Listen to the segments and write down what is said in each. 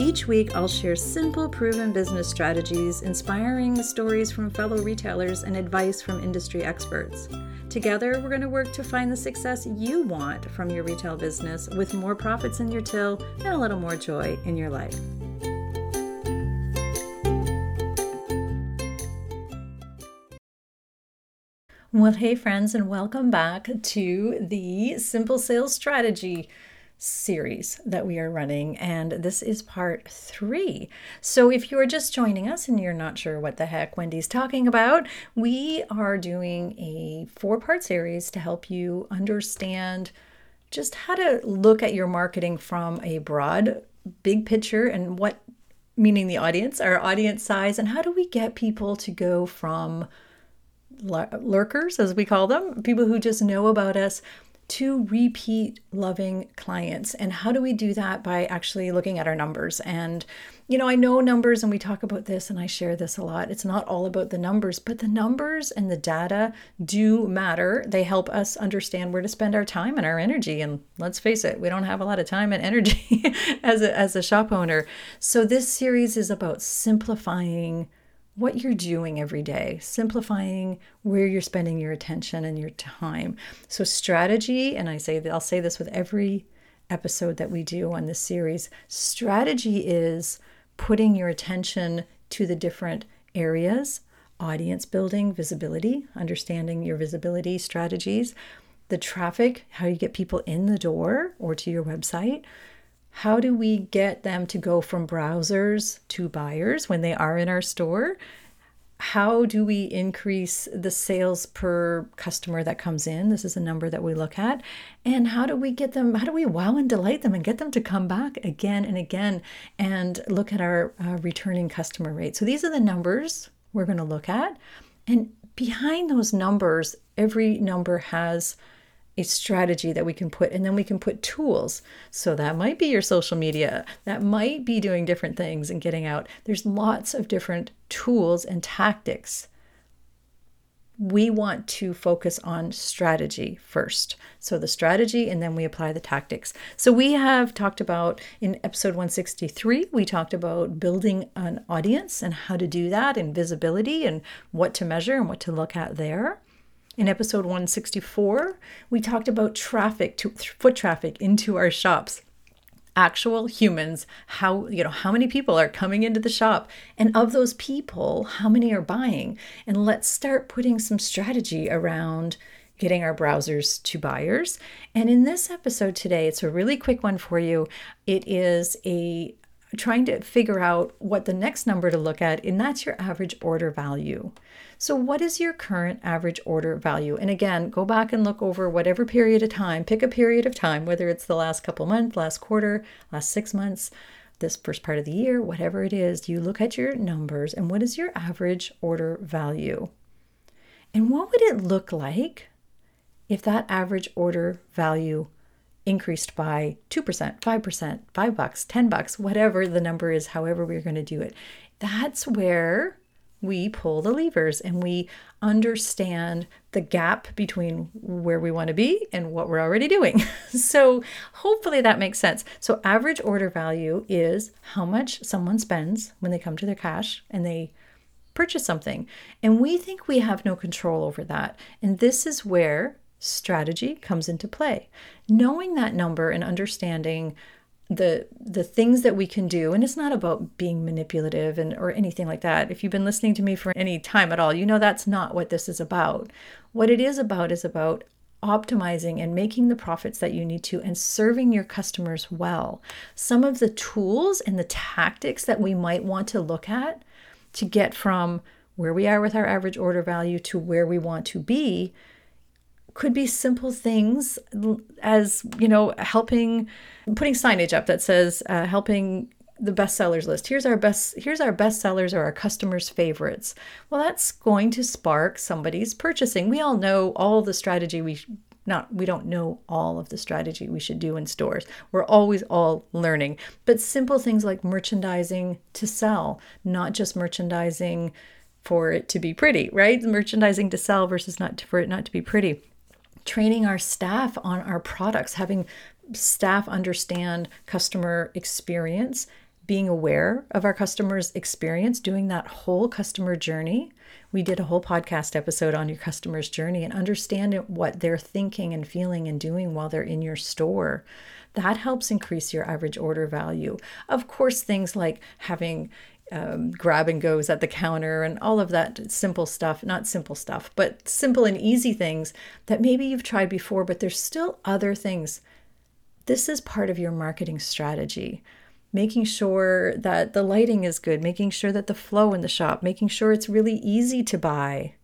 Each week, I'll share simple, proven business strategies, inspiring stories from fellow retailers, and advice from industry experts. Together, we're going to work to find the success you want from your retail business with more profits in your till and a little more joy in your life. Well, hey, friends, and welcome back to the Simple Sales Strategy series that we are running, and this is part three. So, if you are just joining us and you're not sure what the heck Wendy's talking about, we are doing a four part series to help you understand just how to look at your marketing from a broad, big picture and what meaning the audience, our audience size, and how do we get people to go from lurkers, as we call them, people who just know about us to repeat loving clients. And how do we do that? By actually looking at our numbers. And, you know, I know numbers and we talk about this and I share this a lot. It's not all about the numbers, but the numbers and the data do matter. They help us understand where to spend our time and our energy. And let's face it, we don't have a lot of time and energy as, a, as a shop owner. So this series is about simplifying what you're doing every day, simplifying where you're spending your attention and your time. So strategy, and I say I'll say this with every episode that we do on this series, strategy is putting your attention to the different areas, audience building, visibility, understanding your visibility strategies, the traffic, how you get people in the door or to your website, how do we get them to go from browsers to buyers when they are in our store? How do we increase the sales per customer that comes in? This is a number that we look at. And how do we get them, how do we wow and delight them and get them to come back again and again and look at our uh, returning customer rate? So these are the numbers we're going to look at. And behind those numbers, every number has a strategy that we can put and then we can put tools so that might be your social media that might be doing different things and getting out there's lots of different tools and tactics we want to focus on strategy first. So, the strategy, and then we apply the tactics. So, we have talked about in episode 163, we talked about building an audience and how to do that, and visibility, and what to measure and what to look at there. In episode 164, we talked about traffic to foot traffic into our shops. Actual humans how you know how many people are coming into the shop? And of those people how many are buying? And let's start putting some strategy around getting our browsers to buyers. And in this episode today it's a really quick one for you. It is a trying to figure out what the next number to look at, and that's your average order value. So, what is your current average order value? And again, go back and look over whatever period of time, pick a period of time, whether it's the last couple months, last quarter, last six months, this first part of the year, whatever it is, you look at your numbers and what is your average order value? And what would it look like if that average order value increased by 2%, 5%, 5 bucks, 10 bucks, whatever the number is, however we're going to do it. That's where we pull the levers and we understand the gap between where we want to be and what we're already doing. so, hopefully, that makes sense. So, average order value is how much someone spends when they come to their cash and they purchase something. And we think we have no control over that. And this is where strategy comes into play. Knowing that number and understanding the the things that we can do and it's not about being manipulative and or anything like that. If you've been listening to me for any time at all you know that's not what this is about. What it is about is about optimizing and making the profits that you need to and serving your customers well. Some of the tools and the tactics that we might want to look at to get from where we are with our average order value to where we want to be could be simple things as you know helping putting signage up that says uh, helping the best sellers list here's our best here's our best sellers or our customers favorites well that's going to spark somebody's purchasing we all know all the strategy we not we don't know all of the strategy we should do in stores. We're always all learning. But simple things like merchandising to sell, not just merchandising for it to be pretty, right? Merchandising to sell versus not to, for it not to be pretty. Training our staff on our products, having staff understand customer experience, being aware of our customers' experience, doing that whole customer journey. We did a whole podcast episode on your customer's journey and understanding what they're thinking and feeling and doing while they're in your store. That helps increase your average order value. Of course, things like having um, grab and goes at the counter and all of that simple stuff, not simple stuff, but simple and easy things that maybe you've tried before, but there's still other things this is part of your marketing strategy. Making sure that the lighting is good, making sure that the flow in the shop, making sure it's really easy to buy.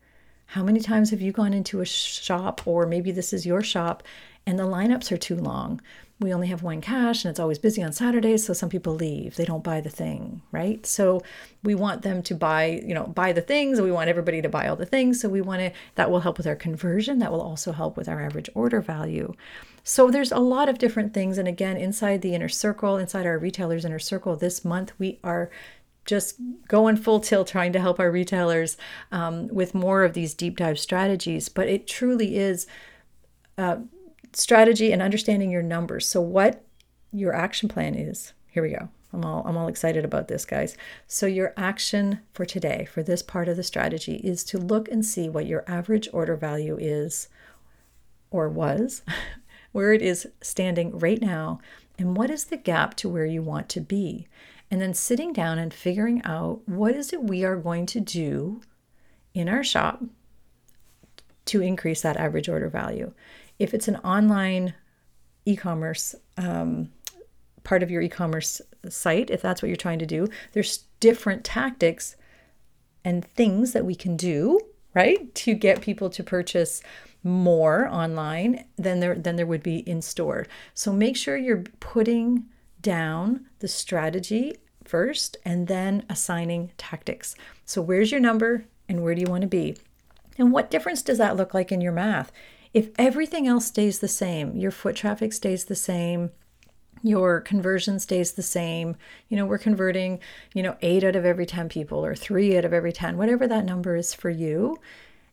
How many times have you gone into a shop, or maybe this is your shop, and the lineups are too long? we only have one cash and it's always busy on Saturdays, so some people leave. They don't buy the thing, right? So we want them to buy, you know, buy the things. We want everybody to buy all the things. So we want to that will help with our conversion. That will also help with our average order value. So there's a lot of different things. And again, inside the inner circle, inside our retailers inner circle, this month we are just going full tilt trying to help our retailers um, with more of these deep dive strategies. But it truly is. Uh, strategy and understanding your numbers. So what your action plan is. Here we go. I'm all I'm all excited about this, guys. So your action for today, for this part of the strategy is to look and see what your average order value is or was, where it is standing right now, and what is the gap to where you want to be. And then sitting down and figuring out what is it we are going to do in our shop to increase that average order value if it's an online e-commerce um, part of your e-commerce site if that's what you're trying to do there's different tactics and things that we can do right to get people to purchase more online than there than there would be in store. So make sure you're putting down the strategy first and then assigning tactics. So where's your number and where do you want to be? And what difference does that look like in your math if everything else stays the same, your foot traffic stays the same, your conversion stays the same. You know, we're converting, you know, eight out of every 10 people or three out of every 10, whatever that number is for you.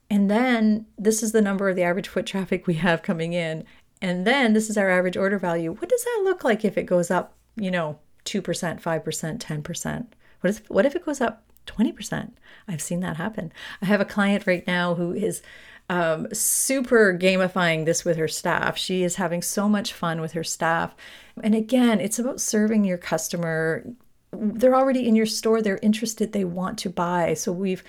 And then this is the number of the average foot traffic we have coming in. And then this is our average order value. What does that look like if it goes up, you know, 2%, 5%, 10%? What if, what if it goes up 20%? I've seen that happen. I have a client right now who is um, super gamifying this with her staff. She is having so much fun with her staff. And again, it's about serving your customer. They're already in your store, they're interested, they want to buy. So we've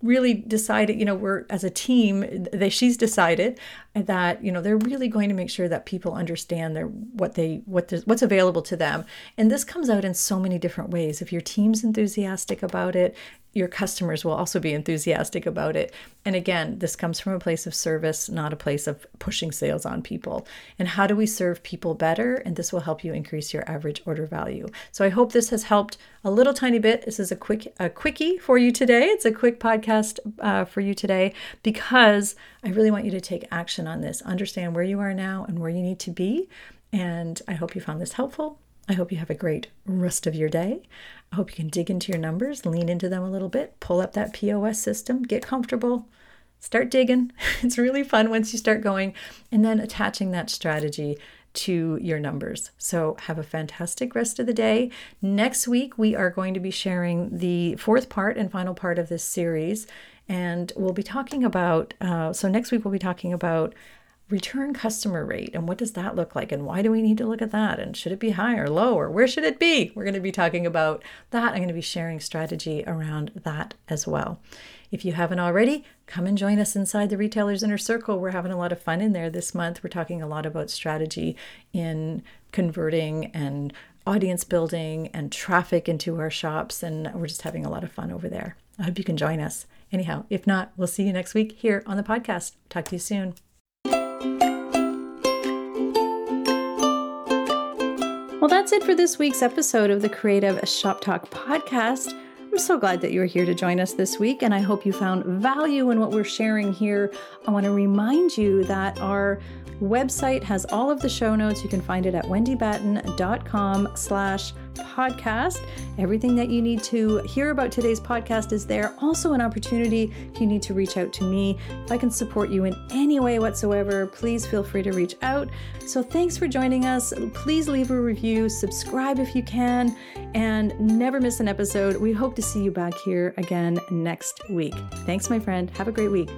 really decided, you know, we're as a team, they, she's decided that you know they're really going to make sure that people understand their what they what what's available to them and this comes out in so many different ways if your team's enthusiastic about it your customers will also be enthusiastic about it. And again, this comes from a place of service, not a place of pushing sales on people. And how do we serve people better? And this will help you increase your average order value. So I hope this has helped a little tiny bit. This is a quick a quickie for you today. It's a quick podcast uh, for you today because I really want you to take action on this. Understand where you are now and where you need to be. And I hope you found this helpful. I hope you have a great rest of your day. I hope you can dig into your numbers, lean into them a little bit, pull up that POS system, get comfortable, start digging. It's really fun once you start going, and then attaching that strategy to your numbers. So, have a fantastic rest of the day. Next week, we are going to be sharing the fourth part and final part of this series. And we'll be talking about, uh, so next week, we'll be talking about return customer rate and what does that look like and why do we need to look at that and should it be high or low or where should it be? We're going to be talking about that. I'm going to be sharing strategy around that as well. If you haven't already come and join us inside the retailers inner circle. We're having a lot of fun in there this month. We're talking a lot about strategy in converting and audience building and traffic into our shops and we're just having a lot of fun over there. I hope you can join us. Anyhow if not we'll see you next week here on the podcast. Talk to you soon well, that's it for this week's episode of the Creative Shop Talk podcast. I'm so glad that you're here to join us this week, and I hope you found value in what we're sharing here. I want to remind you that our website has all of the show notes. You can find it at wendybatten.com slash podcast. Everything that you need to hear about today's podcast is there. Also, an opportunity if you need to reach out to me. If I can support you in any way whatsoever, please feel free to reach out. So, thanks for joining us. Please leave a review, subscribe if you can, and never miss an episode. We hope to see you back here again next week. Thanks, my friend. Have a great week.